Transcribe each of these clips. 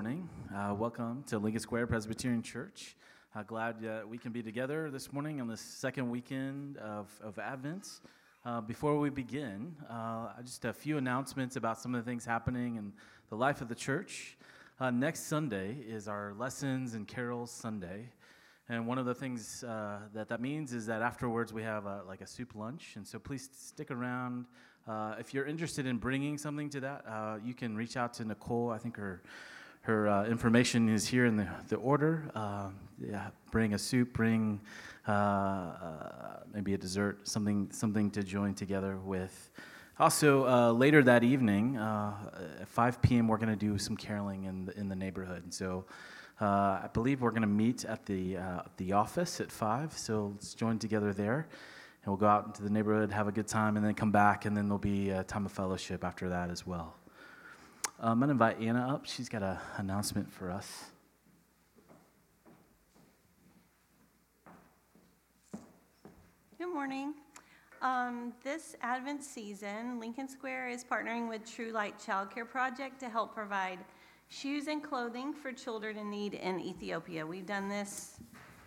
morning. Uh, welcome to Lincoln Square Presbyterian Church. Uh, glad uh, we can be together this morning on the second weekend of, of Advent. Uh, before we begin, uh, just a few announcements about some of the things happening in the life of the church. Uh, next Sunday is our Lessons and Carols Sunday. And one of the things uh, that that means is that afterwards we have a, like a soup lunch. And so please stick around. If you're interested in bringing something to that, you can reach out to Nicole. I think her her uh, information is here in the, the order. Um, yeah, bring a soup, bring uh, uh, maybe a dessert, something something to join together with. Also, uh, later that evening, at 5 p.m., we're going to do some caroling in the, in the neighborhood. And so I believe we're going to meet at the, the office at 5, so let's join together there and we'll go out into the neighborhood, have a good time, and then come back, and then there'll be a time of fellowship after that as well. I'm going to invite Anna up. She's got an announcement for us. Good morning. Um, this Advent season, Lincoln Square is partnering with True Light Child Care Project to help provide shoes and clothing for children in need in Ethiopia. We've done this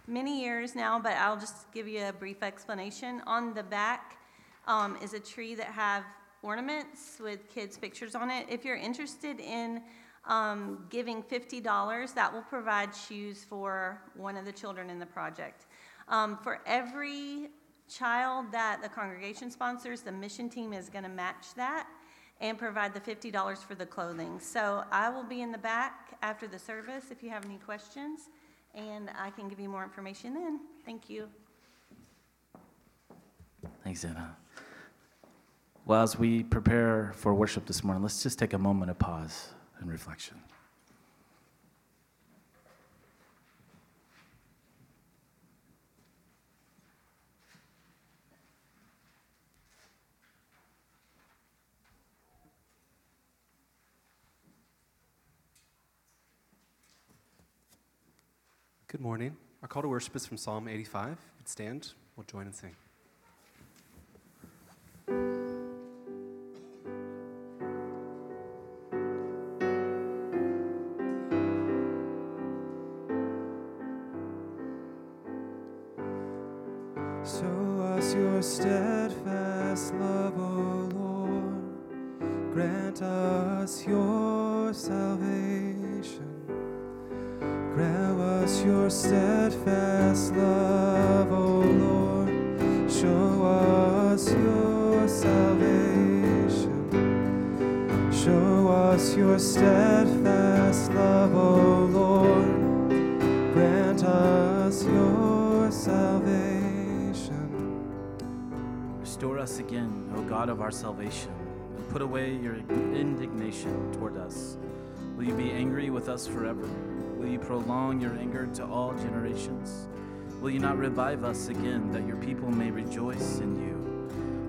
many years now, but I'll just give you a brief explanation. On the back um, is a tree that have ornaments with kids' pictures on it. If you're interested in um, giving $50, that will provide shoes for one of the children in the project. Um, for every child that the congregation sponsors, the mission team is going to match that and provide the $50 for the clothing. So I will be in the back after the service if you have any questions and I can give you more information then. Thank you. Thanks, Anna. Well, as we prepare for worship this morning, let's just take a moment of pause and reflection. Good morning. Our call to worship is from Psalm 85. Would stand, we'll join and sing. Us forever? Will you prolong your anger to all generations? Will you not revive us again, that your people may rejoice in you?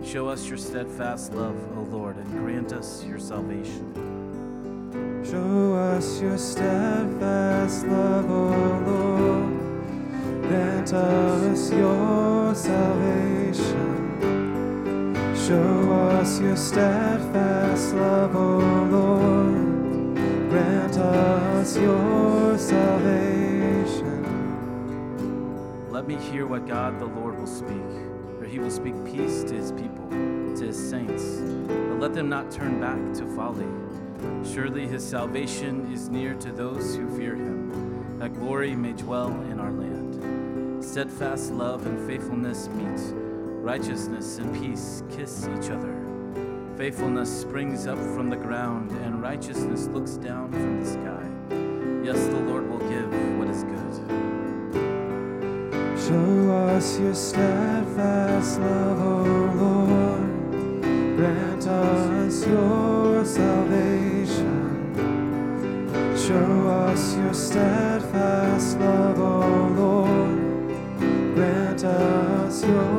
Show us your steadfast love, O Lord, and grant us your salvation. Show us your steadfast love, O Lord. Grant us your salvation. Show us your steadfast love, O Lord grant us your salvation. Let me hear what God the Lord will speak, for he will speak peace to his people, to his saints. But let them not turn back to folly. Surely his salvation is near to those who fear him, that glory may dwell in our land. Steadfast love and faithfulness meet, righteousness and peace kiss each other. Faithfulness springs up from the ground, and righteousness looks down from the sky. Yes, the Lord will give what is good. Show us your steadfast love, O Lord. Grant us your salvation. Show us your steadfast love, O Lord. Grant us your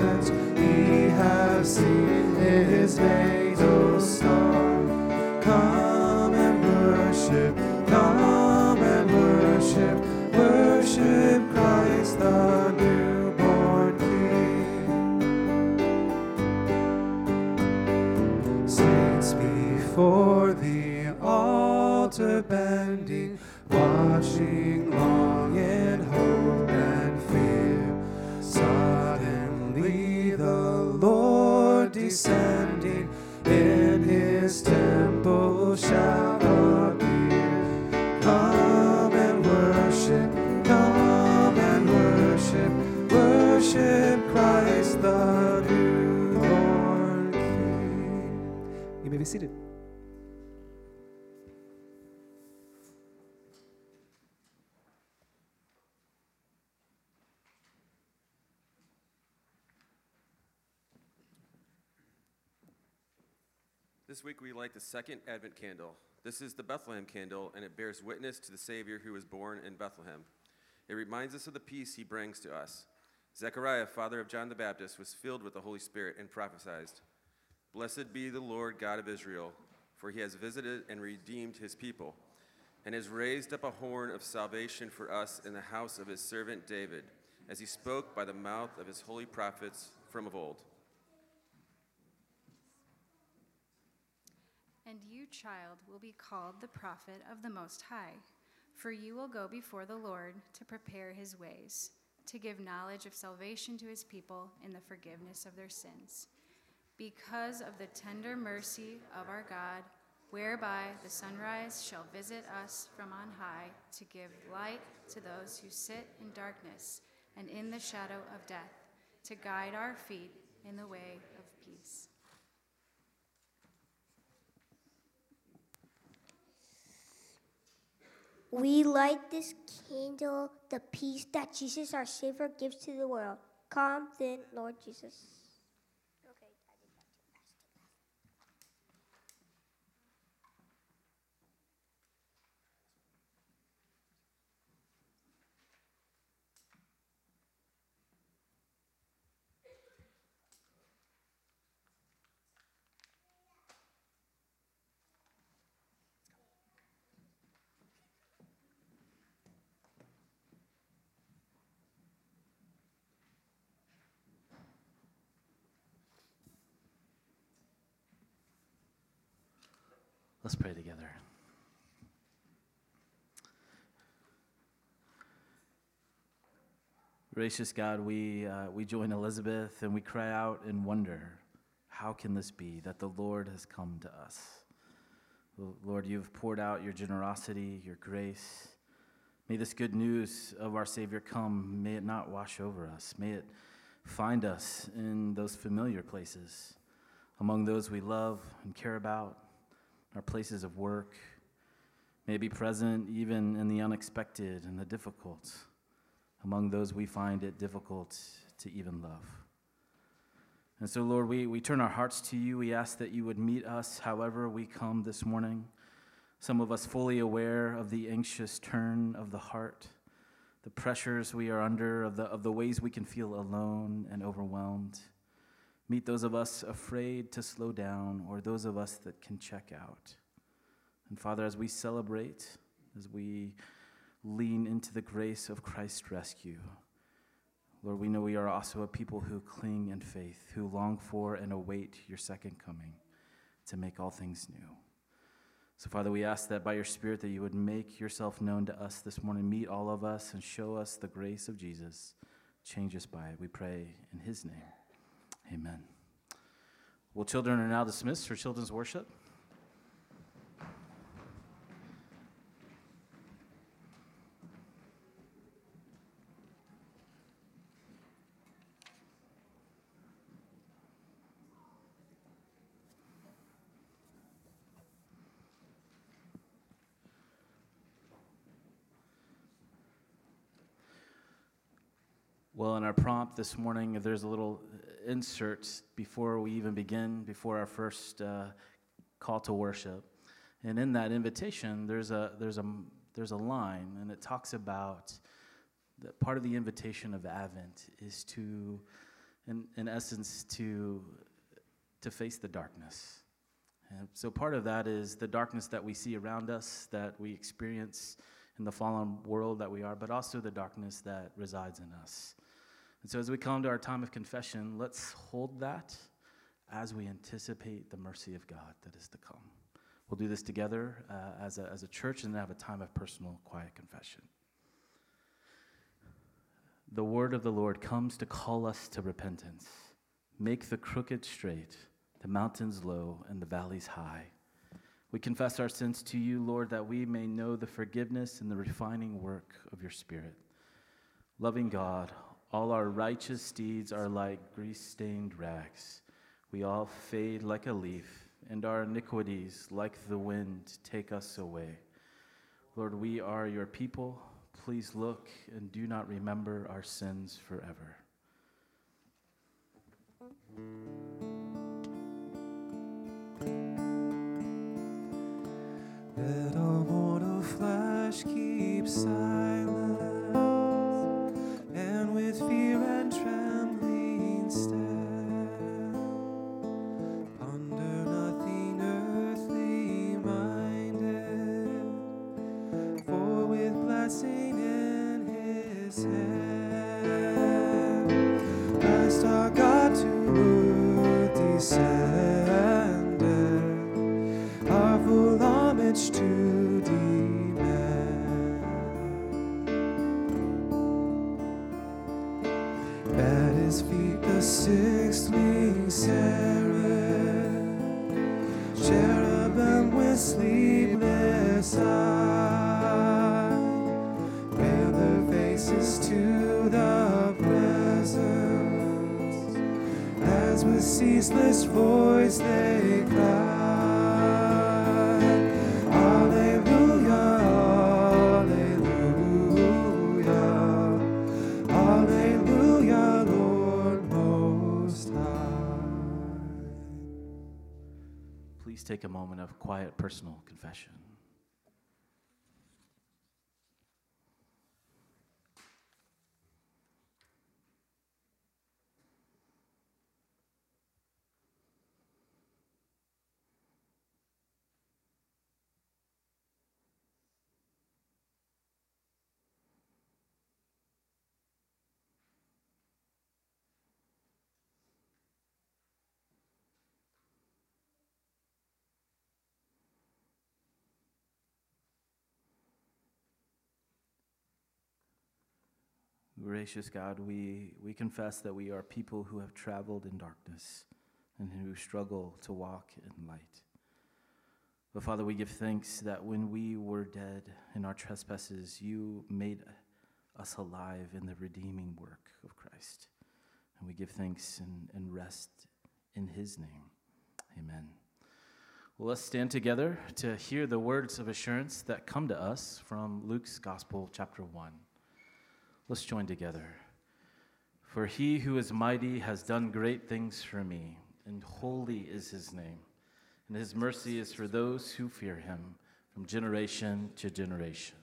ye have seen his natal be seated. This week we light the second Advent candle. This is the Bethlehem candle, and it bears witness to the Savior who was born in Bethlehem. It reminds us of the peace he brings to us. Zechariah, father of John the Baptist, was filled with the Holy Spirit and prophesied Blessed be the Lord God of Israel, for he has visited and redeemed his people, and has raised up a horn of salvation for us in the house of his servant David, as he spoke by the mouth of his holy prophets from of old. And you, child, will be called the prophet of the Most High, for you will go before the Lord to prepare his ways, to give knowledge of salvation to his people in the forgiveness of their sins. Because of the tender mercy of our God, whereby the sunrise shall visit us from on high, to give light to those who sit in darkness and in the shadow of death, to guide our feet in the way of peace. We light this candle, the peace that Jesus our Savior gives to the world. Come then, Lord Jesus. Let's pray together. Gracious God, we, uh, we join Elizabeth and we cry out in wonder how can this be that the Lord has come to us? Lord, you've poured out your generosity, your grace. May this good news of our Savior come. May it not wash over us. May it find us in those familiar places, among those we love and care about, our places of work. May be present even in the unexpected and the difficult, among those we find it difficult to even love. And so, Lord, we, we turn our hearts to you. We ask that you would meet us however we come this morning. Some of us fully aware of the anxious turn of the heart, the pressures we are under, of the, of the ways we can feel alone and overwhelmed. Meet those of us afraid to slow down or those of us that can check out. And Father, as we celebrate, as we lean into the grace of Christ's rescue, Lord, we know we are also a people who cling in faith, who long for and await your second coming to make all things new. So, Father, we ask that by your Spirit that you would make yourself known to us this morning, meet all of us, and show us the grace of Jesus. change us by it. We pray in His name. Amen. Well, children are now dismissed for children's worship. Well, in our prompt this morning, there's a little insert before we even begin, before our first uh, call to worship. And in that invitation, there's a, there's, a, there's a line, and it talks about that part of the invitation of Advent is to, in, in essence, to, to face the darkness. And so part of that is the darkness that we see around us, that we experience in the fallen world that we are, but also the darkness that resides in us. And so, as we come to our time of confession, let's hold that as we anticipate the mercy of God that is to come. We'll do this together uh, as, a, as a church and then have a time of personal, quiet confession. The word of the Lord comes to call us to repentance. Make the crooked straight, the mountains low, and the valleys high. We confess our sins to you, Lord, that we may know the forgiveness and the refining work of your Spirit. Loving God, all our righteous deeds are like grease stained rags. We all fade like a leaf, and our iniquities, like the wind, take us away. Lord, we are your people. Please look and do not remember our sins forever. Let all mortal flesh keep silence, and take a moment of quiet personal confession. Gracious God, we, we confess that we are people who have traveled in darkness and who struggle to walk in light. But Father, we give thanks that when we were dead in our trespasses, you made us alive in the redeeming work of Christ. And we give thanks and, and rest in his name. Amen. Well, let's stand together to hear the words of assurance that come to us from Luke's Gospel, chapter 1. Let's join together. For he who is mighty has done great things for me, and holy is his name. And his mercy is for those who fear him from generation to generation.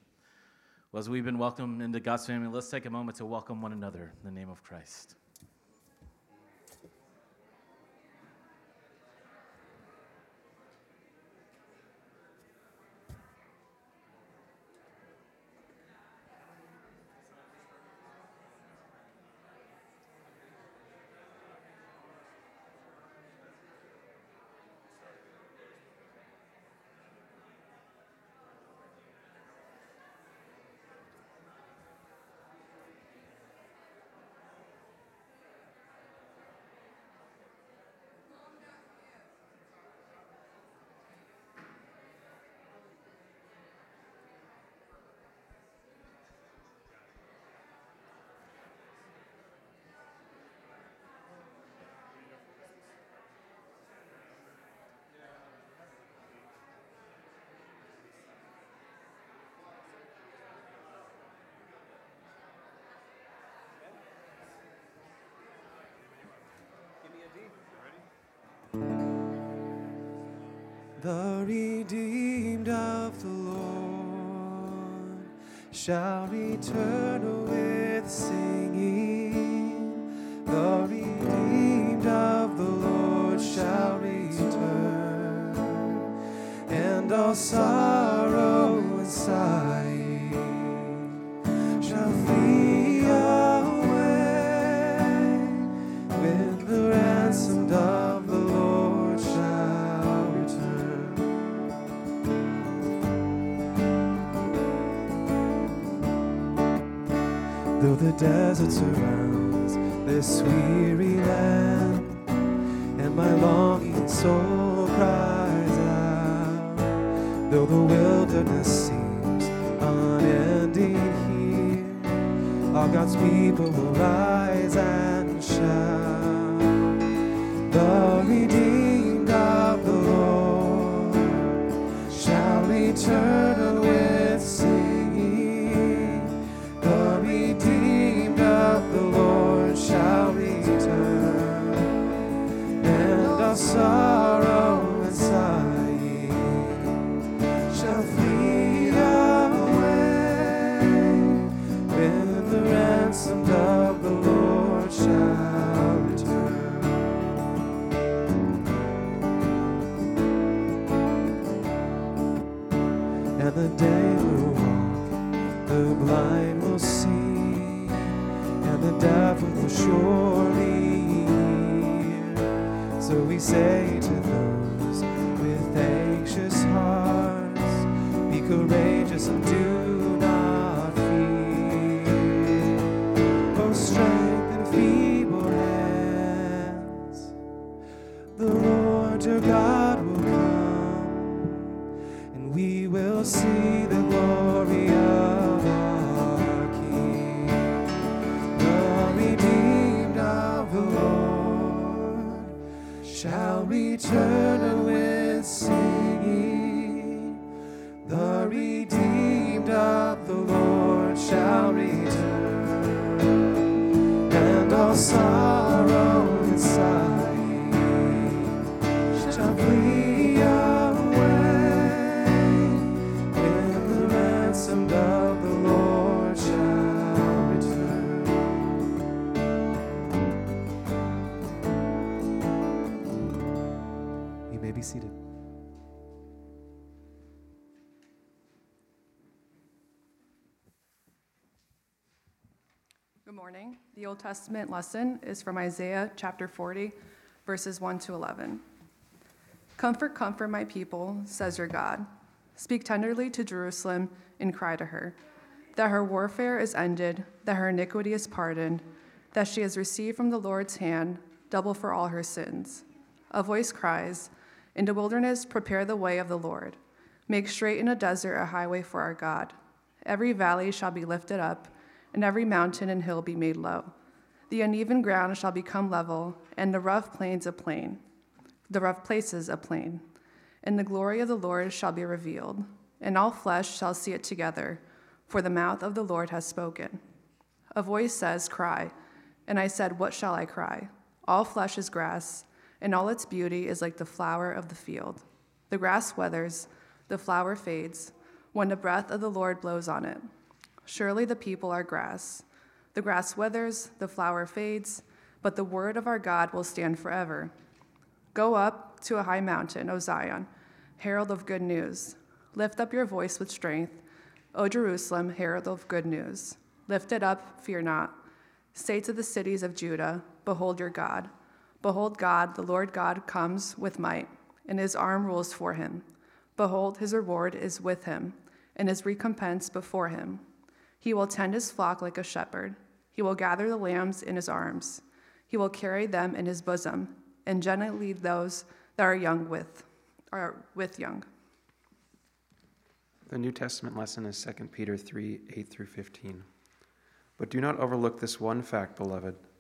Well, as we've been welcomed into God's family, let's take a moment to welcome one another in the name of Christ. The redeemed of the Lord shall return with singing. The redeemed of the Lord shall return, and all sorrow and sighing Though the desert surrounds this weary land, and my longing soul cries out, though the wilderness seems unending here, all God's people will rise and shout. The redeemed say seated. Good morning. The Old Testament lesson is from Isaiah chapter 40, verses 1 to 11. Comfort, comfort my people, says your God. Speak tenderly to Jerusalem and cry to her that her warfare is ended, that her iniquity is pardoned, that she has received from the Lord's hand double for all her sins. A voice cries, In the wilderness, prepare the way of the Lord. Make straight in a desert a highway for our God. Every valley shall be lifted up, and every mountain and hill be made low. The uneven ground shall become level, and the rough plains a plain, the rough places a plain. And the glory of the Lord shall be revealed, and all flesh shall see it together, for the mouth of the Lord has spoken. A voice says, Cry. And I said, What shall I cry? All flesh is grass, and all its beauty is like the flower of the field. The grass withers, the flower fades, when the breath of the Lord blows on it. Surely the people are grass. The grass withers, the flower fades, but the word of our God will stand forever. Go up to a high mountain, O Zion, herald of good news. Lift up your voice with strength, O Jerusalem, herald of good news. Lift it up, fear not. Say to the cities of Judah, Behold your God. Behold, God, the Lord God, comes with might, and his arm rules for him. Behold, his reward is with him, and his recompense before him. He will tend his flock like a shepherd. He will gather the lambs in his arms. He will carry them in his bosom, and gently lead those that are young with, are with young. The New Testament lesson is 2 Peter 3 8 through 15. But do not overlook this one fact, beloved,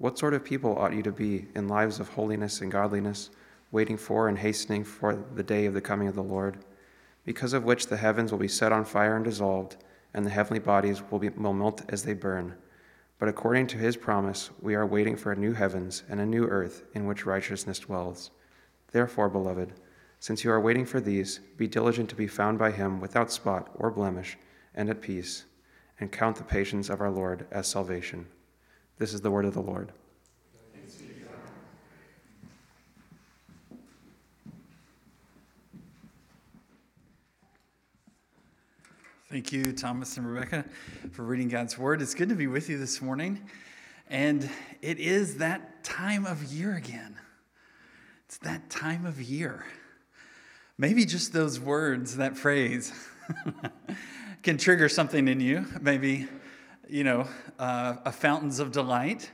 what sort of people ought you to be in lives of holiness and godliness, waiting for and hastening for the day of the coming of the Lord? Because of which the heavens will be set on fire and dissolved, and the heavenly bodies will, be, will melt as they burn. But according to his promise, we are waiting for a new heavens and a new earth in which righteousness dwells. Therefore, beloved, since you are waiting for these, be diligent to be found by him without spot or blemish and at peace, and count the patience of our Lord as salvation. This is the word of the Lord. Thank you, Thomas and Rebecca, for reading God's Word. It's good to be with you this morning. And it is that time of year again. It's that time of year. Maybe just those words, that phrase, can trigger something in you. Maybe, you know, uh, a fountains of delight,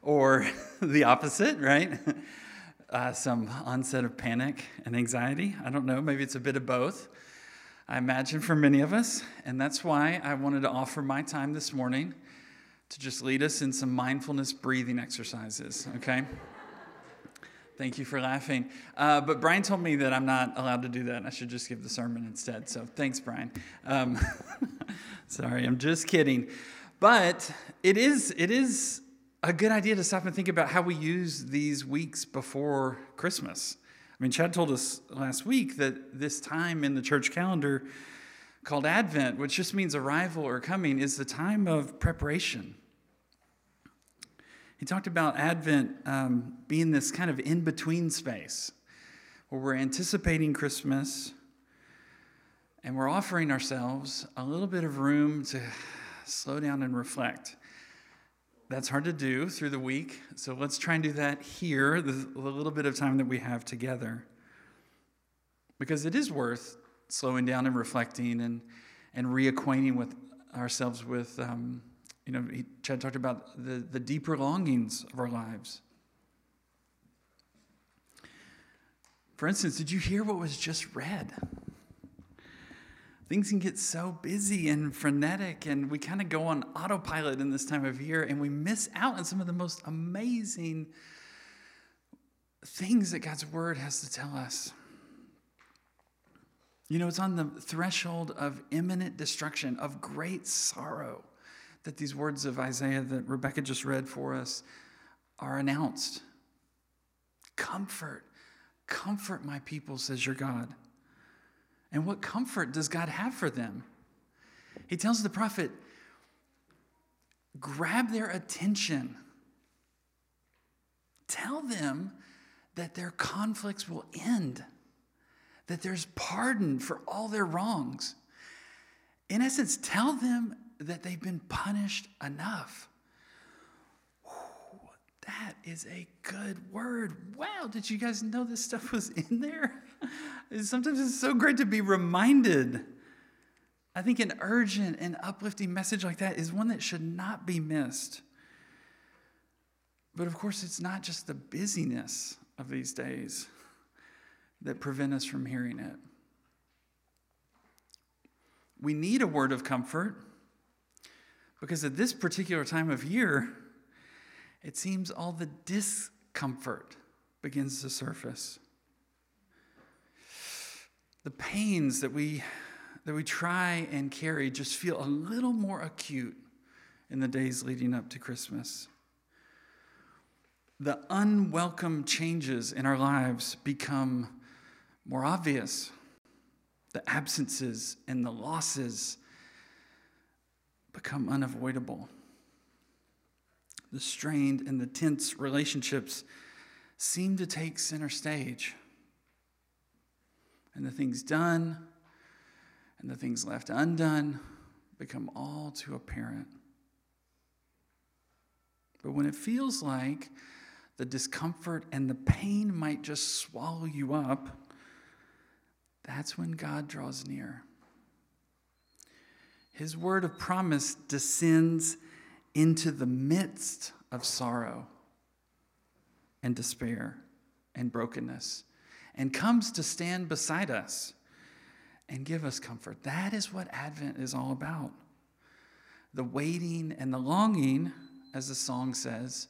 or the opposite, right? Uh, some onset of panic and anxiety. I don't know. Maybe it's a bit of both. I imagine for many of us. And that's why I wanted to offer my time this morning to just lead us in some mindfulness breathing exercises, okay? Thank you for laughing. Uh, but Brian told me that I'm not allowed to do that. I should just give the sermon instead. So thanks, Brian. Um, sorry, I'm just kidding. But it is, it is a good idea to stop and think about how we use these weeks before Christmas. I mean, Chad told us last week that this time in the church calendar called Advent, which just means arrival or coming, is the time of preparation. He talked about Advent um, being this kind of in between space where we're anticipating Christmas and we're offering ourselves a little bit of room to slow down and reflect. That's hard to do through the week, so let's try and do that here, the, the little bit of time that we have together. Because it is worth slowing down and reflecting and, and reacquainting with ourselves with, um, you know, he, Chad talked about the, the deeper longings of our lives. For instance, did you hear what was just read? Things can get so busy and frenetic, and we kind of go on autopilot in this time of year, and we miss out on some of the most amazing things that God's Word has to tell us. You know, it's on the threshold of imminent destruction, of great sorrow, that these words of Isaiah that Rebecca just read for us are announced. Comfort, comfort my people, says your God. And what comfort does God have for them? He tells the prophet, grab their attention. Tell them that their conflicts will end, that there's pardon for all their wrongs. In essence, tell them that they've been punished enough. That is a good word. Wow, did you guys know this stuff was in there? Sometimes it's so great to be reminded. I think an urgent and uplifting message like that is one that should not be missed. But of course, it's not just the busyness of these days that prevent us from hearing it. We need a word of comfort because at this particular time of year, it seems all the discomfort begins to surface. The pains that we, that we try and carry just feel a little more acute in the days leading up to Christmas. The unwelcome changes in our lives become more obvious. The absences and the losses become unavoidable the strained and the tense relationships seem to take center stage. And the things done and the things left undone become all too apparent. But when it feels like the discomfort and the pain might just swallow you up, that's when God draws near. His word of promise descends into the midst of sorrow and despair. and brokenness and comes to stand beside us and give us comfort. That is what Advent is all about. The waiting and the longing, as the song says,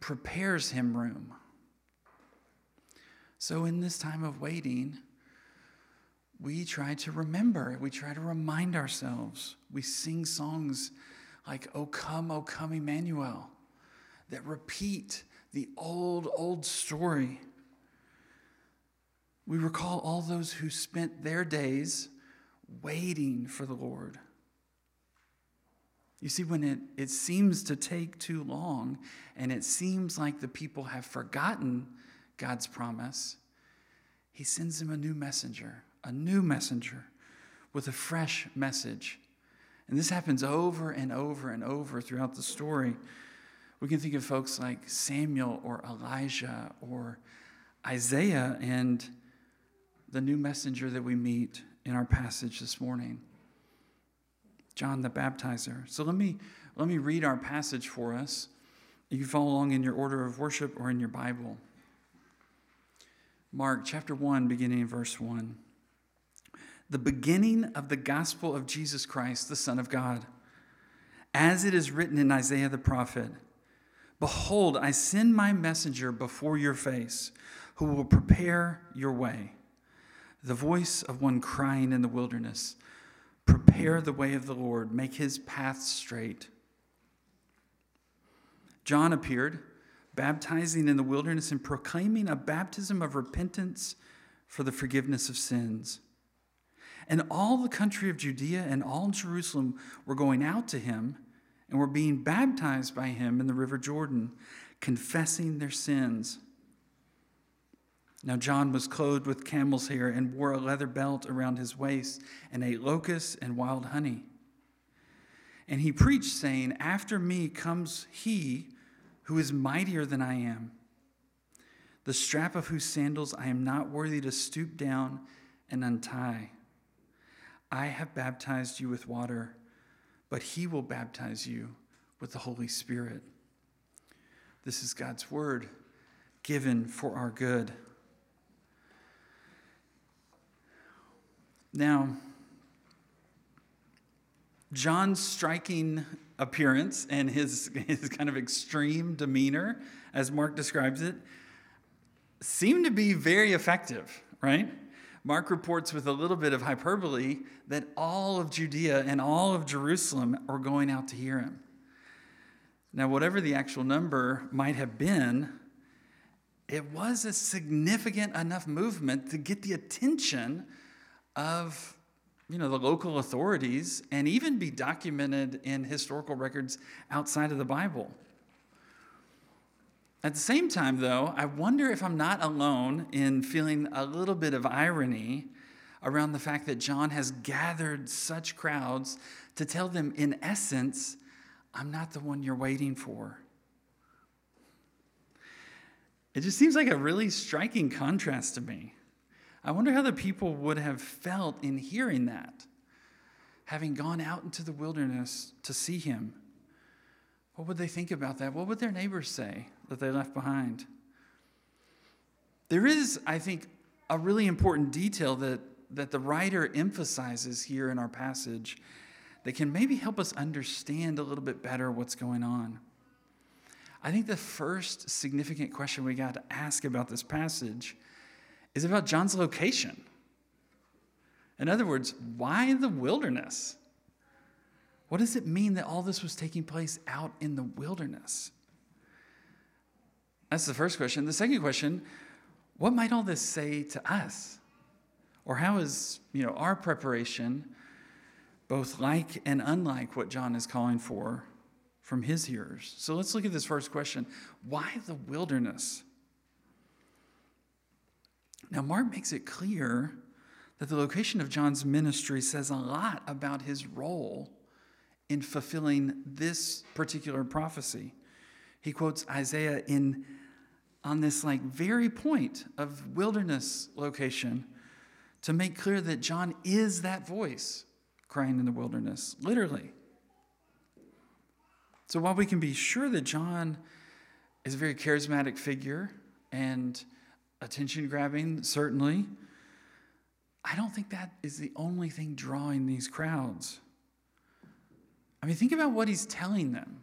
prepares him room. So, in this time of waiting, we try to remember, we try to remind ourselves. We sing songs like, O come, O come, Emmanuel, that repeat the old, old story. We recall all those who spent their days waiting for the Lord. You see, when it, it seems to take too long and it seems like the people have forgotten God's promise, He sends them a new messenger, a new messenger with a fresh message. And this happens over and over and over throughout the story. We can think of folks like Samuel or Elijah or Isaiah and the new messenger that we meet in our passage this morning. John the baptizer. So let me let me read our passage for us. You can follow along in your order of worship or in your Bible. Mark chapter 1 beginning in verse 1. The beginning of the gospel of Jesus Christ, the Son of God. As it is written in Isaiah the prophet, Behold, I send my messenger before your face, who will prepare your way. The voice of one crying in the wilderness, Prepare the way of the Lord, make his path straight. John appeared, baptizing in the wilderness and proclaiming a baptism of repentance for the forgiveness of sins. And all the country of Judea and all Jerusalem were going out to him and were being baptized by him in the river Jordan, confessing their sins. Now, John was clothed with camel's hair and wore a leather belt around his waist and ate locusts and wild honey. And he preached, saying, After me comes he who is mightier than I am, the strap of whose sandals I am not worthy to stoop down and untie. I have baptized you with water, but he will baptize you with the Holy Spirit. This is God's word given for our good. Now, John's striking appearance and his, his kind of extreme demeanor, as Mark describes it, seem to be very effective, right? Mark reports with a little bit of hyperbole that all of Judea and all of Jerusalem are going out to hear him. Now, whatever the actual number might have been, it was a significant enough movement to get the attention of you know the local authorities and even be documented in historical records outside of the Bible. At the same time, though, I wonder if I'm not alone in feeling a little bit of irony around the fact that John has gathered such crowds to tell them, in essence, I'm not the one you're waiting for. It just seems like a really striking contrast to me. I wonder how the people would have felt in hearing that, having gone out into the wilderness to see him. What would they think about that? What would their neighbors say that they left behind? There is, I think, a really important detail that, that the writer emphasizes here in our passage that can maybe help us understand a little bit better what's going on. I think the first significant question we got to ask about this passage is about John's location. In other words, why the wilderness? What does it mean that all this was taking place out in the wilderness? That's the first question. The second question, what might all this say to us? Or how is, you know, our preparation both like and unlike what John is calling for from his hearers? So let's look at this first question. Why the wilderness? Now, Mark makes it clear that the location of John's ministry says a lot about his role in fulfilling this particular prophecy. He quotes Isaiah in on this like very point of wilderness location to make clear that John is that voice crying in the wilderness, literally. So while we can be sure that John is a very charismatic figure and attention grabbing, certainly. I don't think that is the only thing drawing these crowds. I mean, think about what he's telling them.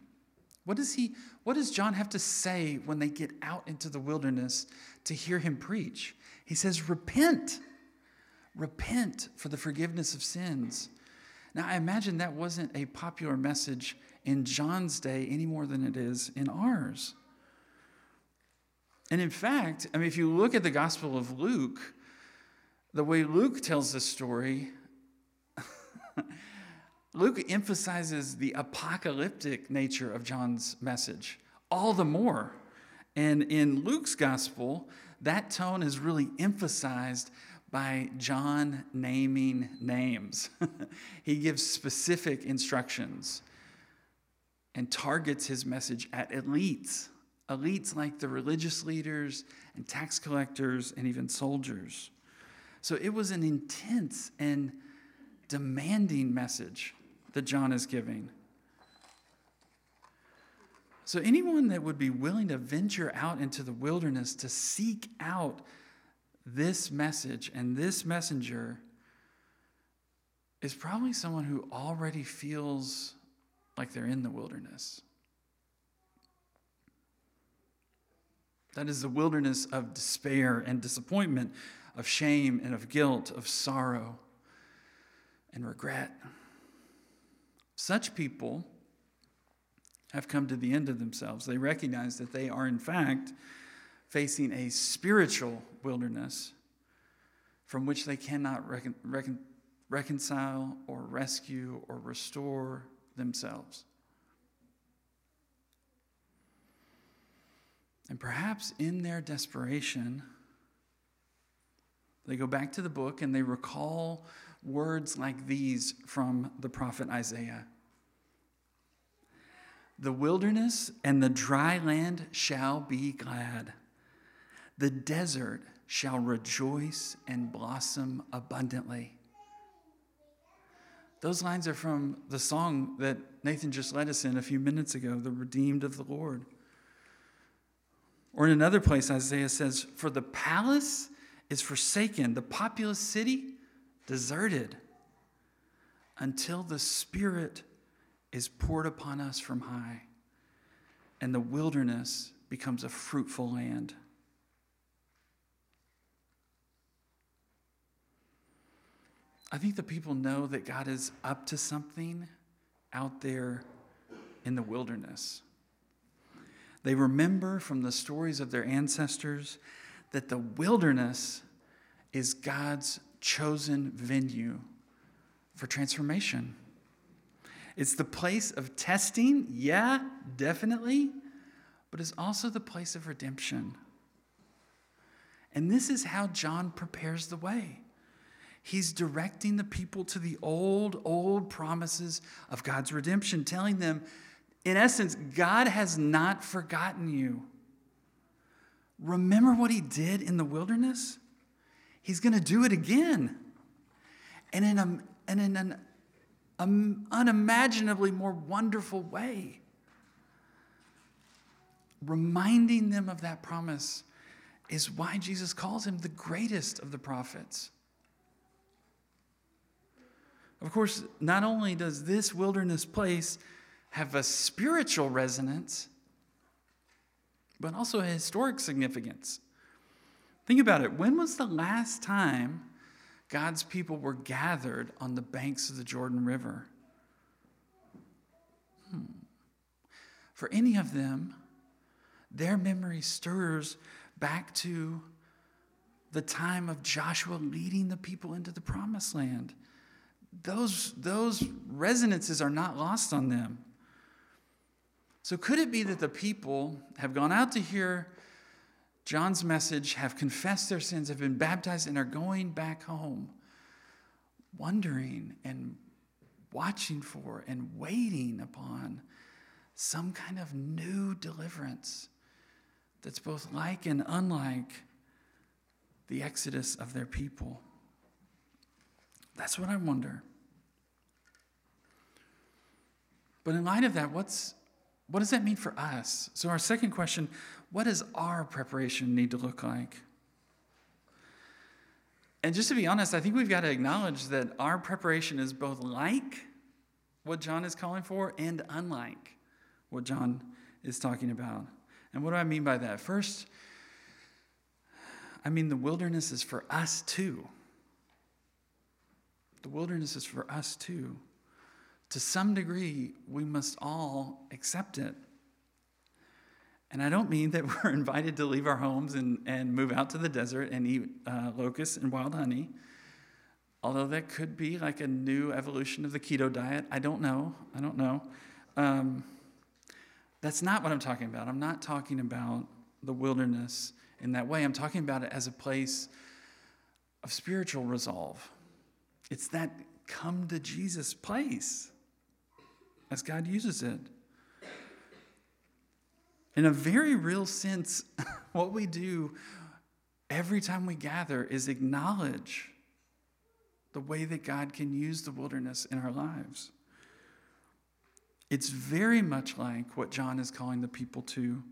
What does he what does John have to say when they get out into the wilderness to hear him preach? He says, "Repent. Repent for the forgiveness of sins." Now, I imagine that wasn't a popular message in John's day any more than it is in ours. And in fact, I mean, if you look at the Gospel of Luke, the way Luke tells the story, Luke emphasizes the apocalyptic nature of John's message all the more. And in Luke's gospel, that tone is really emphasized by John naming names. he gives specific instructions and targets his message at elites, elites like the religious leaders and tax collectors and even soldiers. So it was an intense and demanding message that John is giving. So, anyone that would be willing to venture out into the wilderness to seek out this message and this messenger is probably someone who already feels like they're in the wilderness. That is the wilderness of despair and disappointment, of shame and of guilt, of sorrow and regret. Such people have come to the end of themselves. They recognize that they are, in fact, facing a spiritual wilderness from which they cannot recon- recon- reconcile or rescue or restore themselves. And perhaps in their desperation, they go back to the book and they recall words like these from the prophet Isaiah The wilderness and the dry land shall be glad, the desert shall rejoice and blossom abundantly. Those lines are from the song that Nathan just led us in a few minutes ago, The Redeemed of the Lord. Or in another place, Isaiah says, For the palace is forsaken, the populous city deserted, until the Spirit is poured upon us from high, and the wilderness becomes a fruitful land. I think the people know that God is up to something out there in the wilderness. They remember from the stories of their ancestors that the wilderness is God's chosen venue for transformation. It's the place of testing, yeah, definitely, but it's also the place of redemption. And this is how John prepares the way. He's directing the people to the old, old promises of God's redemption, telling them, in essence, God has not forgotten you. Remember what he did in the wilderness? He's going to do it again. And in, a, and in an um, unimaginably more wonderful way. Reminding them of that promise is why Jesus calls him the greatest of the prophets. Of course, not only does this wilderness place have a spiritual resonance, but also a historic significance. Think about it. When was the last time God's people were gathered on the banks of the Jordan River? Hmm. For any of them, their memory stirs back to the time of Joshua leading the people into the promised land. Those, those resonances are not lost on them. So, could it be that the people have gone out to hear John's message, have confessed their sins, have been baptized, and are going back home, wondering and watching for and waiting upon some kind of new deliverance that's both like and unlike the exodus of their people? That's what I wonder. But in light of that, what's what does that mean for us? So, our second question what does our preparation need to look like? And just to be honest, I think we've got to acknowledge that our preparation is both like what John is calling for and unlike what John is talking about. And what do I mean by that? First, I mean the wilderness is for us too. The wilderness is for us too. To some degree, we must all accept it. And I don't mean that we're invited to leave our homes and, and move out to the desert and eat uh, locusts and wild honey, although that could be like a new evolution of the keto diet. I don't know. I don't know. Um, that's not what I'm talking about. I'm not talking about the wilderness in that way. I'm talking about it as a place of spiritual resolve. It's that come to Jesus place as God uses it. In a very real sense, what we do every time we gather is acknowledge the way that God can use the wilderness in our lives. It's very much like what John is calling the people to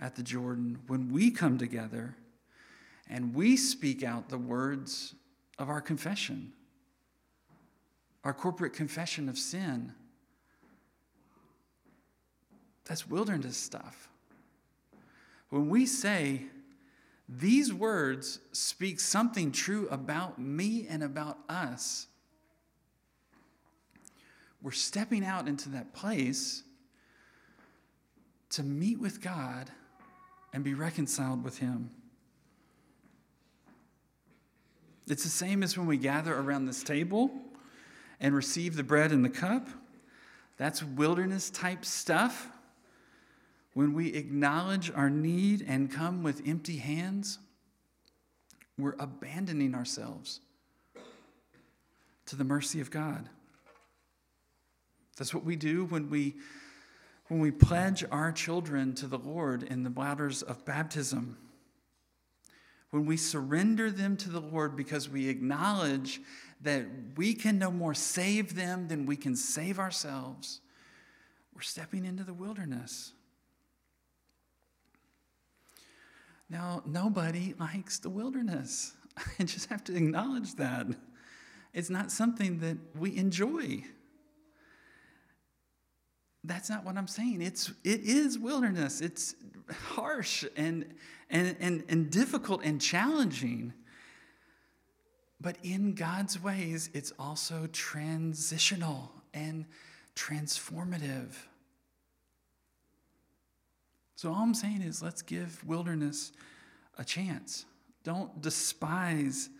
at the Jordan when we come together and we speak out the words of our confession, our corporate confession of sin. That's wilderness stuff. When we say, these words speak something true about me and about us, we're stepping out into that place to meet with God and be reconciled with Him. It's the same as when we gather around this table and receive the bread and the cup. That's wilderness type stuff. When we acknowledge our need and come with empty hands, we're abandoning ourselves to the mercy of God. That's what we do when we, when we pledge our children to the Lord in the waters of baptism. When we surrender them to the Lord because we acknowledge that we can no more save them than we can save ourselves, we're stepping into the wilderness. Now, nobody likes the wilderness. I just have to acknowledge that. It's not something that we enjoy. That's not what I'm saying. It's it is wilderness. It's harsh and and and, and difficult and challenging. But in God's ways, it's also transitional and transformative. So, all I'm saying is let's give wilderness a chance. Don't despise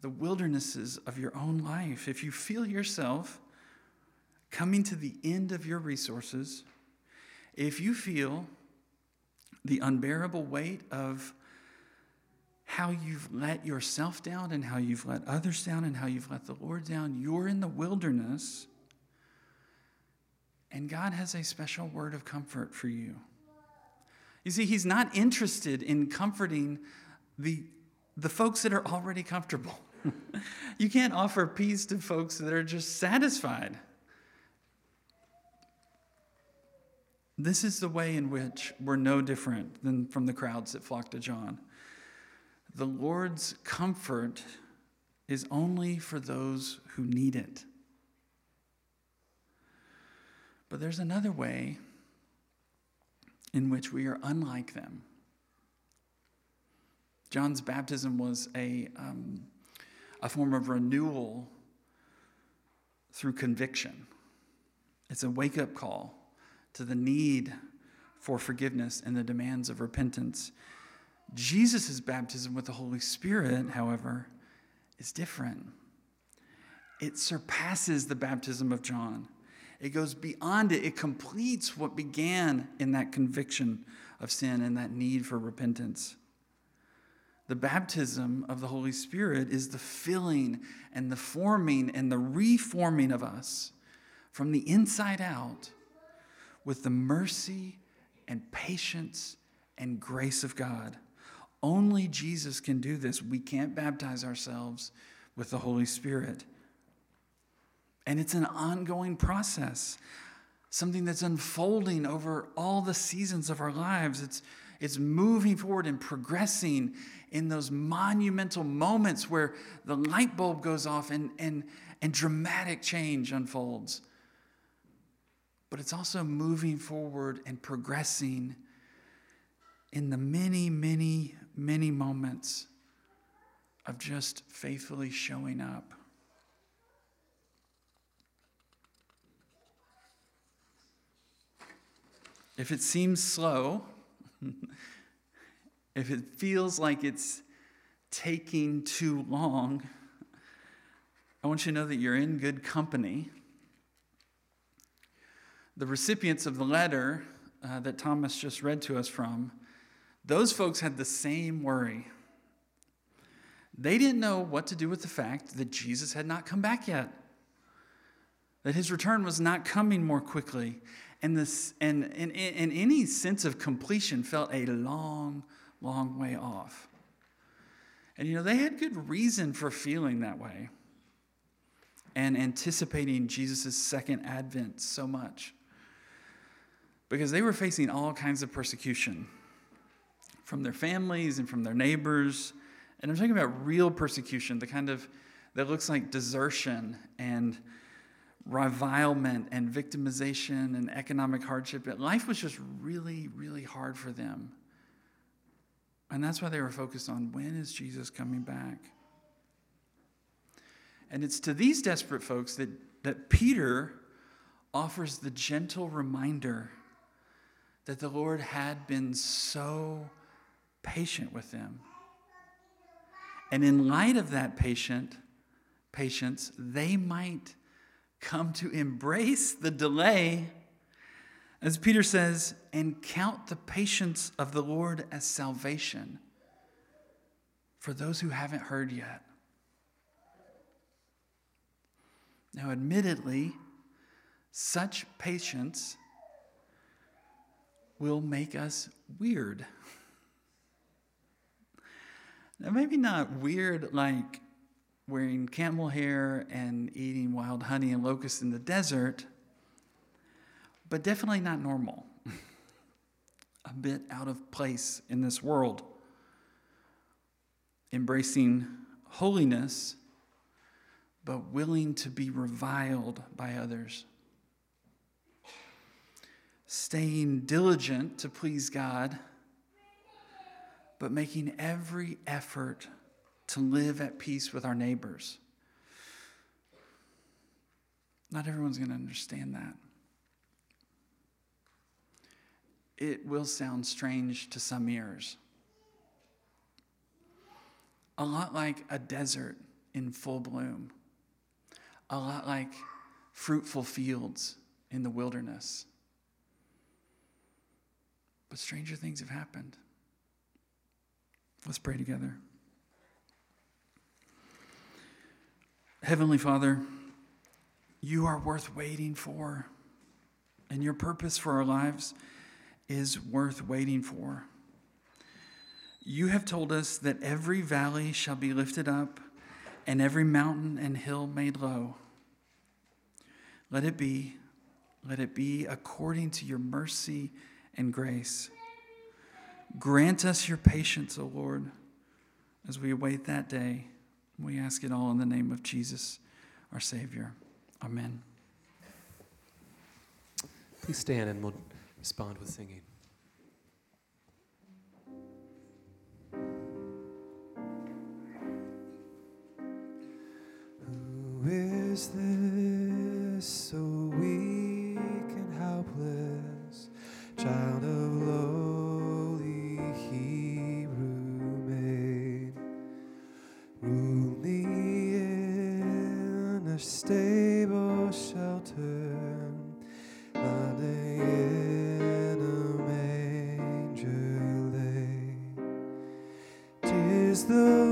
the wildernesses of your own life. If you feel yourself coming to the end of your resources, if you feel the unbearable weight of how you've let yourself down and how you've let others down and how you've let the Lord down, you're in the wilderness. And God has a special word of comfort for you. You see, he's not interested in comforting the, the folks that are already comfortable. you can't offer peace to folks that are just satisfied. This is the way in which we're no different than from the crowds that flocked to John. The Lord's comfort is only for those who need it. But there's another way in which we are unlike them. John's baptism was a, um, a form of renewal through conviction. It's a wake up call to the need for forgiveness and the demands of repentance. Jesus' baptism with the Holy Spirit, however, is different. It surpasses the baptism of John. It goes beyond it. It completes what began in that conviction of sin and that need for repentance. The baptism of the Holy Spirit is the filling and the forming and the reforming of us from the inside out with the mercy and patience and grace of God. Only Jesus can do this. We can't baptize ourselves with the Holy Spirit. And it's an ongoing process. something that's unfolding over all the seasons of our lives. It's, it's moving forward and progressing in those monumental moments where the light bulb goes off and, and, and dramatic change unfolds. But it's also moving forward and progressing in the many, many, many moments of just faithfully showing up. If it seems slow, if it feels like it's taking too long, I want you to know that you're in good company. The recipients of the letter uh, that Thomas just read to us from, those folks had the same worry. They didn't know what to do with the fact that Jesus had not come back yet, that his return was not coming more quickly, and, this, and, and, and any sense of completion felt a long, long way off. And you know, they had good reason for feeling that way and anticipating Jesus' second advent so much because they were facing all kinds of persecution from their families and from their neighbors. And I'm talking about real persecution, the kind of that looks like desertion and revilement and victimization and economic hardship. Life was just really, really hard for them. And that's why they were focused on when is Jesus coming back? And it's to these desperate folks that, that Peter offers the gentle reminder that the Lord had been so patient with them. And in light of that patient patience, they might come to embrace the delay, as Peter says, and count the patience of the Lord as salvation for those who haven't heard yet. Now, admittedly, such patience will make us weird. Now, maybe not weird like wearing camel hair and eating wild honey and locusts in the desert, but definitely not normal. a bit out of place in this world. Embracing holiness, but willing to be reviled by others. Staying diligent to please God, but making every effort to live at peace with our neighbors. Not everyone's going to understand that. It will sound strange to some ears. A lot like a desert in full bloom, a lot like fruitful fields in the wilderness. But stranger things have happened. Let's pray together. Heavenly Father, you are worth waiting for, and your purpose for our lives is worth waiting for. You have told us that every valley shall be lifted up, and every mountain and hill made low. Let it be, let it be according to your mercy and grace. Grant us your patience, O Lord, as we await that day. We ask it all in the name of Jesus, our Savior. Amen. Please stand and we'll respond with singing. Who is this so weak and helpless, child of lowly lying in a manger laid? Tis the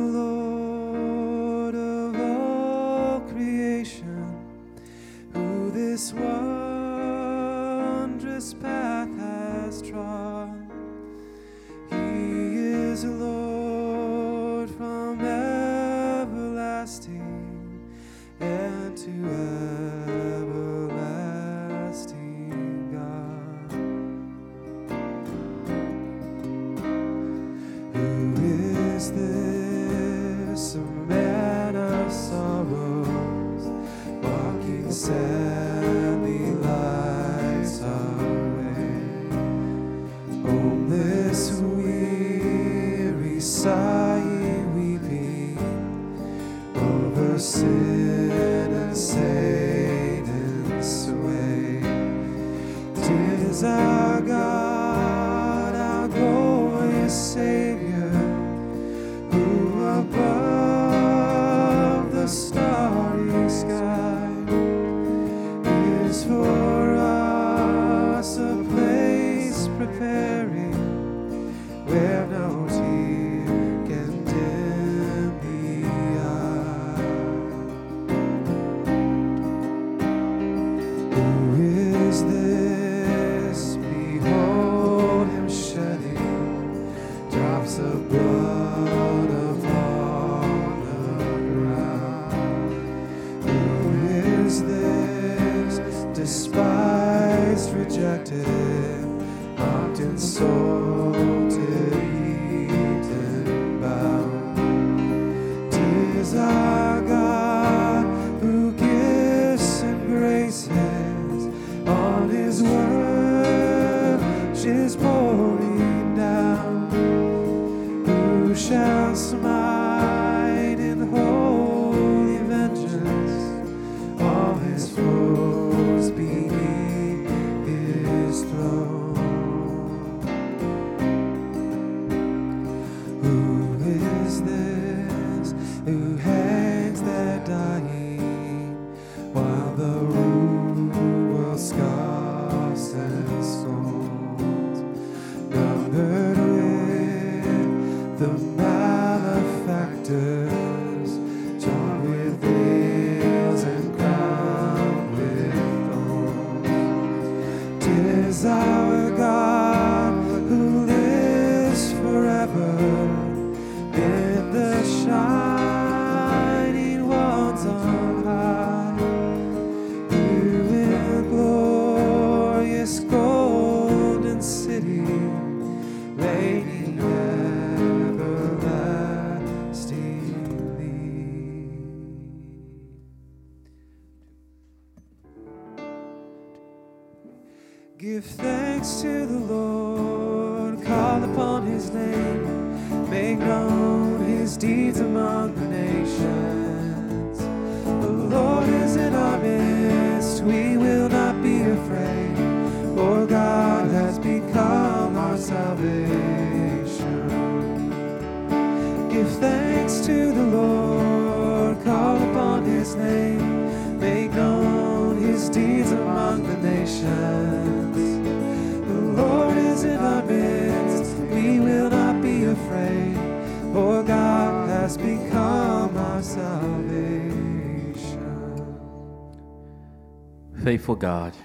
Faithful God,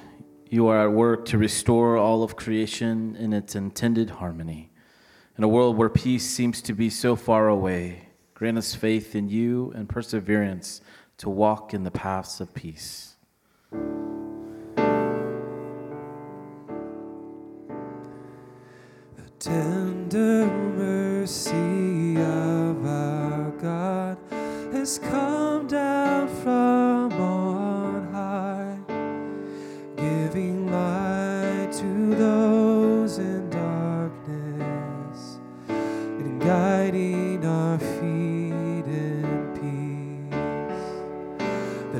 you are at work to restore all of creation in its intended harmony. In a world where peace seems to be so far away, grant us faith in you and perseverance to walk in the paths of peace. The tender mercy of our God has come down from guiding our feet in peace. The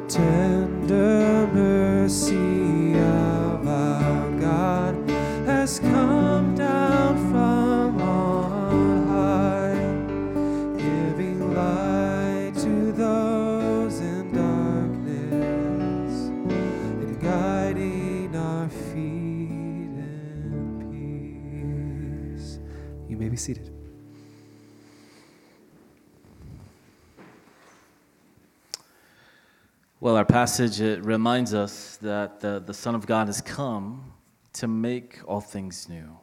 passage it reminds us that the, the Son of God has come to make all things new.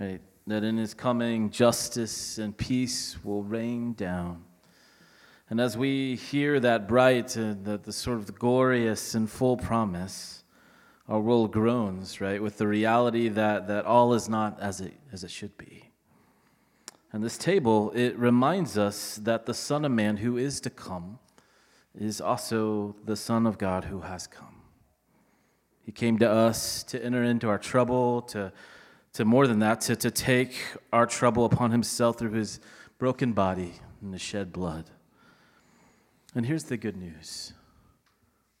Right? That in his coming, justice and peace will rain down. And as we hear that bright, uh, the, the sort of glorious and full promise, our world groans, right, with the reality that, that all is not as it, as it should be. And this table, it reminds us that the Son of Man who is to come is also the Son of God who has come. He came to us to enter into our trouble, to, to more than that, to, to take our trouble upon himself through his broken body and his shed blood. And here's the good news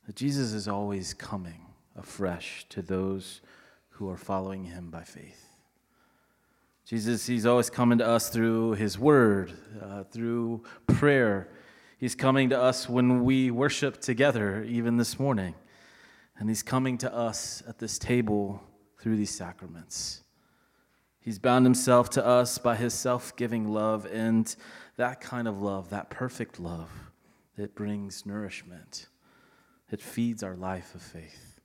that Jesus is always coming afresh to those who are following him by faith. Jesus, he's always coming to us through his word, uh, through prayer. He's coming to us when we worship together, even this morning. And he's coming to us at this table through these sacraments. He's bound himself to us by his self giving love, and that kind of love, that perfect love, it brings nourishment. It feeds our life of faith.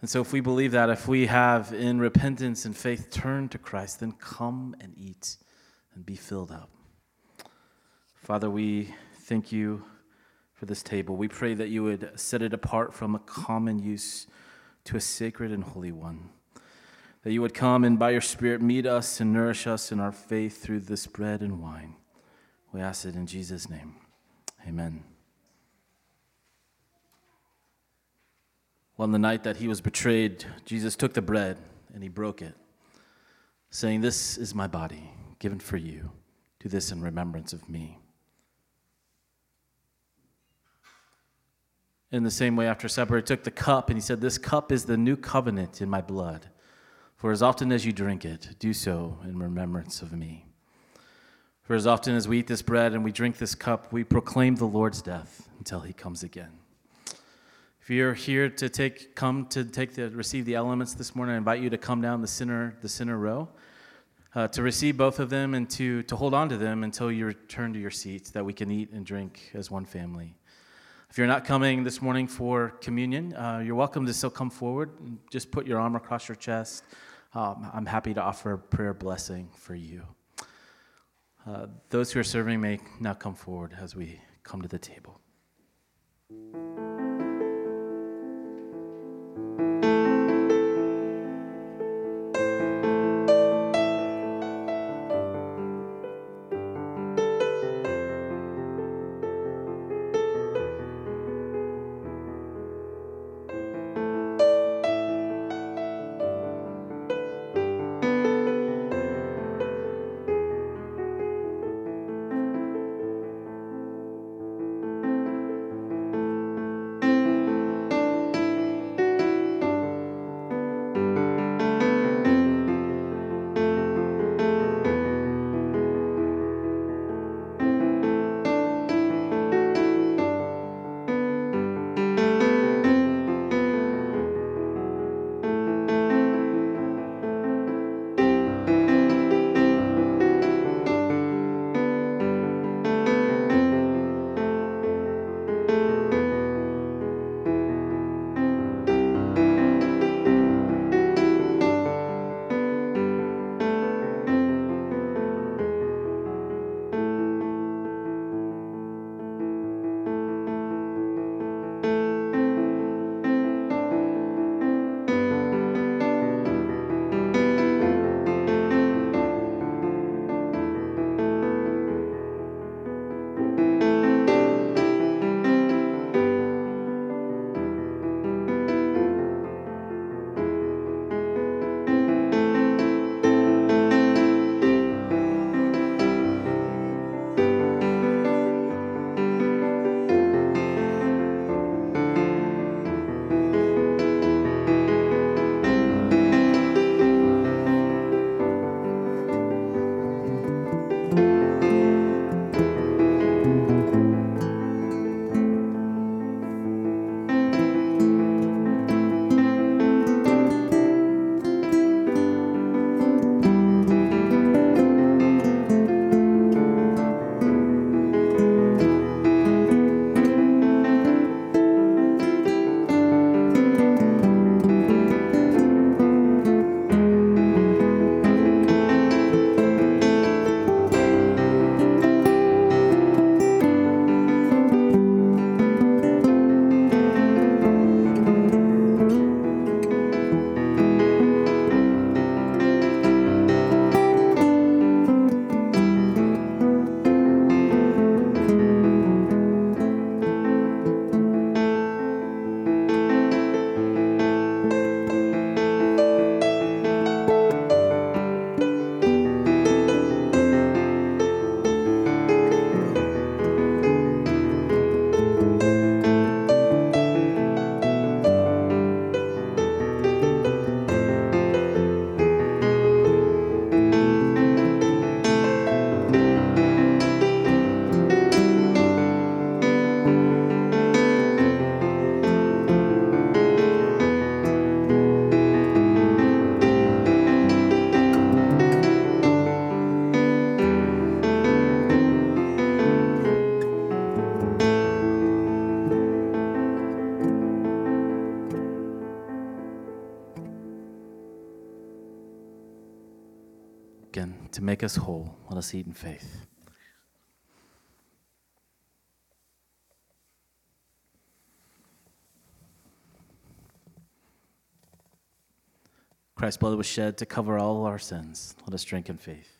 And so, if we believe that, if we have in repentance and faith turned to Christ, then come and eat and be filled up. Father, we thank you for this table. We pray that you would set it apart from a common use to a sacred and holy one. That you would come and by your Spirit meet us and nourish us in our faith through this bread and wine. We ask it in Jesus' name. Amen. Well, on the night that he was betrayed, Jesus took the bread and he broke it, saying, This is my body given for you. Do this in remembrance of me. In the same way, after supper, he took the cup and he said, This cup is the new covenant in my blood. For as often as you drink it, do so in remembrance of me. For as often as we eat this bread and we drink this cup, we proclaim the Lord's death until he comes again. If you're here to take, come to take the, receive the elements this morning, I invite you to come down the center, the center row, uh, to receive both of them and to, to hold on to them until you return to your seats, that we can eat and drink as one family. If you're not coming this morning for communion, uh, you're welcome to still come forward. and Just put your arm across your chest. Um, I'm happy to offer a prayer blessing for you. Uh, those who are serving may now come forward as we come to the table. Us eat in faith. Christ's blood was shed to cover all our sins. Let us drink in faith.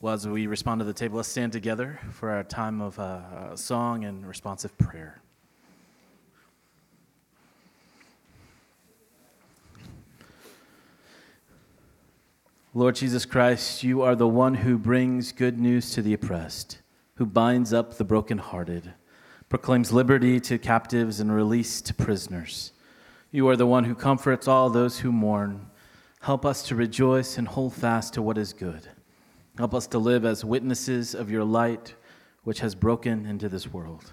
Well, as we respond to the table, let's stand together for our time of uh, song and responsive prayer. Lord Jesus Christ, you are the one who brings good news to the oppressed, who binds up the brokenhearted, proclaims liberty to captives and release to prisoners. You are the one who comforts all those who mourn. Help us to rejoice and hold fast to what is good. Help us to live as witnesses of your light, which has broken into this world.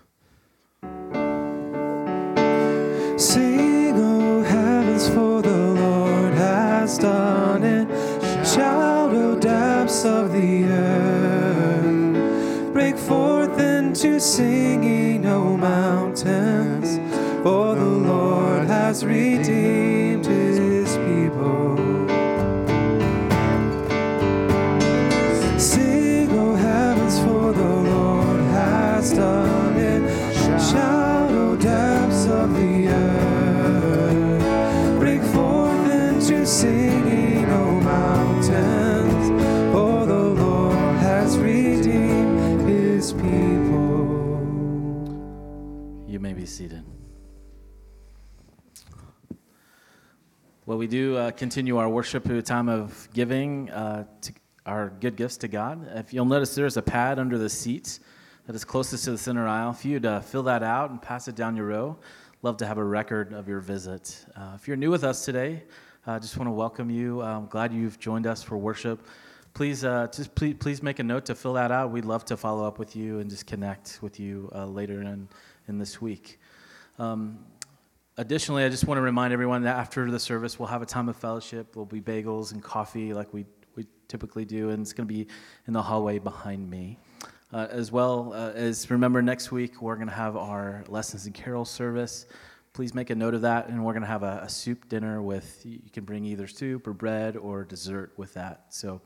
Sing, O heavens, for the Lord has done it. O depths of the earth. Break forth into singing, O mountains, for the Lord has redeemed his people. Uh, continue our worship through a time of giving uh, our good gifts to God. If you'll notice, there's a pad under the seats that is closest to the center aisle. If you'd uh, fill that out and pass it down your row, love to have a record of your visit. Uh, if you're new with us today, I just want to welcome you. I'm glad you've joined us for worship. Please, uh, just please, please make a note to fill that out. We'd love to follow up with you and just connect with you uh, later in, in this week. Um, additionally, I just want to remind everyone that after the service, we'll have a time of fellowship. There'll be bagels and coffee like we, we typically do, and it's going to be in the hallway behind me. Uh, as well uh, as remember, next week we're going to have our Lessons and Carol service. Please make a note of that, and we're going to have a, a soup dinner with, you can bring either soup or bread or dessert with that. So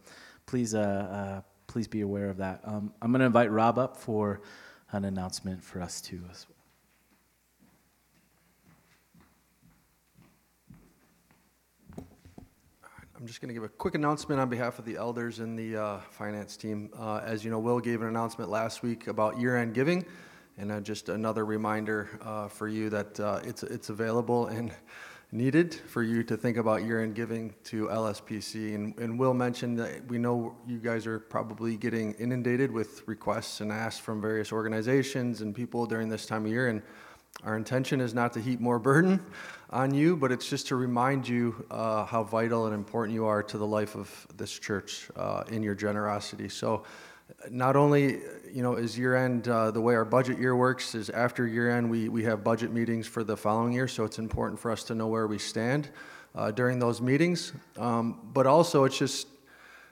please, uh, uh please be aware of that. Um, I'm going to invite Rob up for an announcement for us too as well. I'm just going to give a quick announcement on behalf of the elders and the uh, finance team. Uh, as you know, Will gave an announcement last week about year-end giving, and uh, just another reminder uh, for you that uh, it's it's available and needed for you to think about year-end giving to LSPC. And, and Will mentioned that we know you guys are probably getting inundated with requests and asks from various organizations and people during this time of year, and our intention is not to heap more burden on you, but it's just to remind you uh, how vital and important you are to the life of this church uh, in your generosity. So, not only you know is year end uh, the way our budget year works is after year end we, we have budget meetings for the following year so it's important for us to know where we stand uh, during those meetings um, but also it's just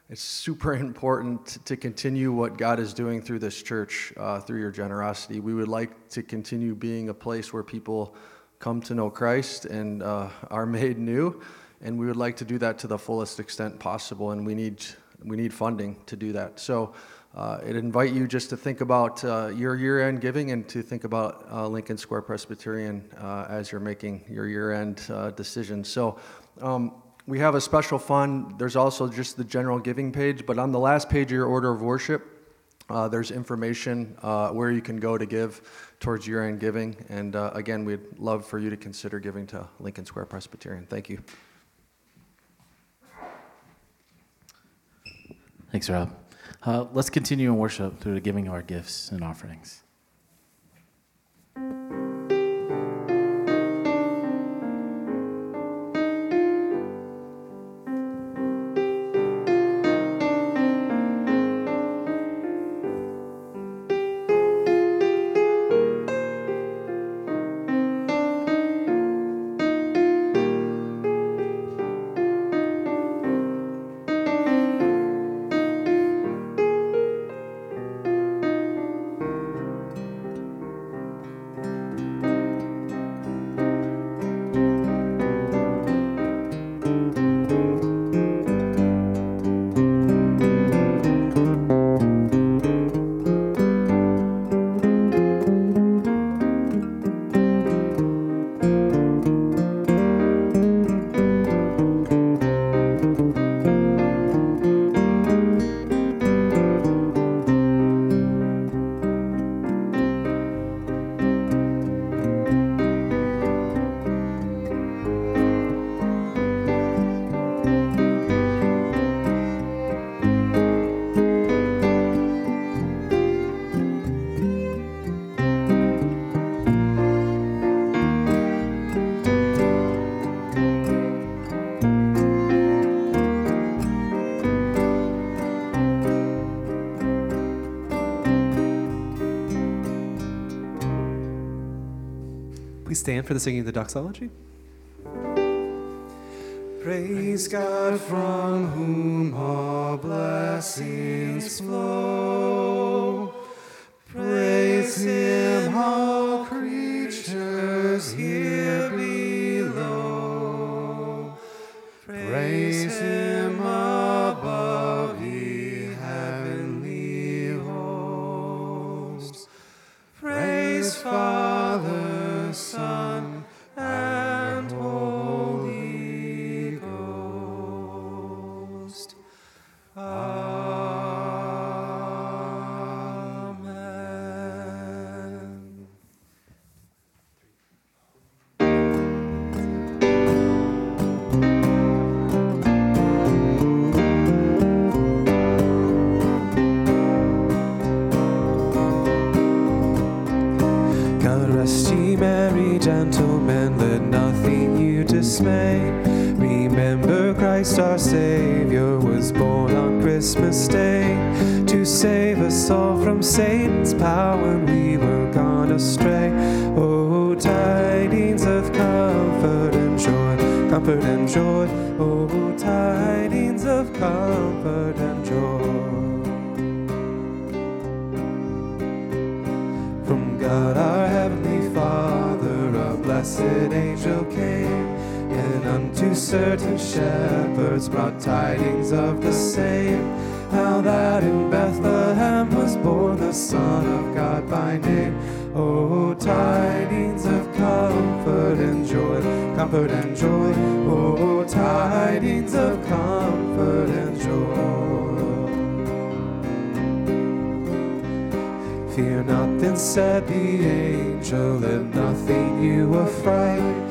it's super important to continue what God is doing through this church, uh, through your generosity. We would like to continue being a place where people come to know Christ and uh, are made new, and we would like to do that to the fullest extent possible. And we need we need funding to do that. So. Uh, I'd invite you just to think about uh, your year-end giving and to think about uh, Lincoln Square Presbyterian uh, as you're making your year-end decisions. So, um, we have a special fund. There's also just the general giving page, but on the last page of your order of worship, uh, there's information uh, where you can go to give towards year end giving. And uh, again, we'd love for you to consider giving to Lincoln Square Presbyterian. Thank you. Thanks, Rob. Uh, let's continue in worship through the giving of our gifts and offerings. Stand for the singing of the doxology. Praise God from whom all blessings flow. Praise Him, all creatures here our Savior was born on Christmas Day to save us all from Satan's power when we were gone astray. Oh, tidings of comfort and joy, comfort and joy. Oh, tidings of comfort and joy. From God our heavenly Father, a blessed angel came, unto certain shepherds brought tidings of the same. How that in Bethlehem was born the Son of God by name. Oh, tidings of comfort and joy, comfort and joy. Oh, tidings of comfort and joy. Fear not, then said the angel, let nothing you affright.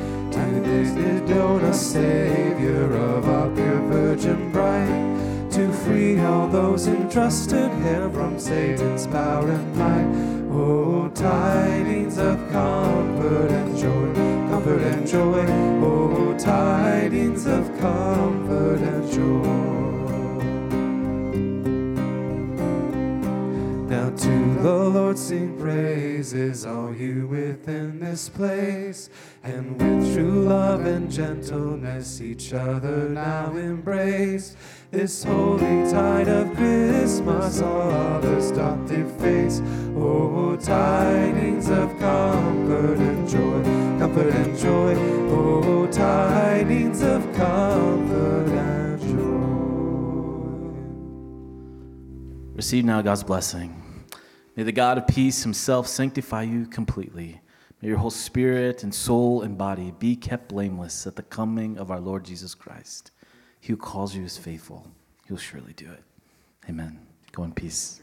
To dawn a Savior of our pure Virgin bride, to free all those entrusted Him from Satan's power and might. Oh, tidings of comfort and joy, comfort and joy. Oh, tidings of comfort and joy. Now to the Lord sing praises, all you within this place, and with true love and gentleness each other now embrace. This holy tide of Christmas all others doth deface. Oh, tidings of comfort and joy, comfort and joy. Oh, tidings of comfort and Receive now God's blessing. May the God of peace himself sanctify you completely. May your whole spirit and soul and body be kept blameless at the coming of our Lord Jesus Christ. He who calls you is faithful. He will surely do it. Amen. Go in peace.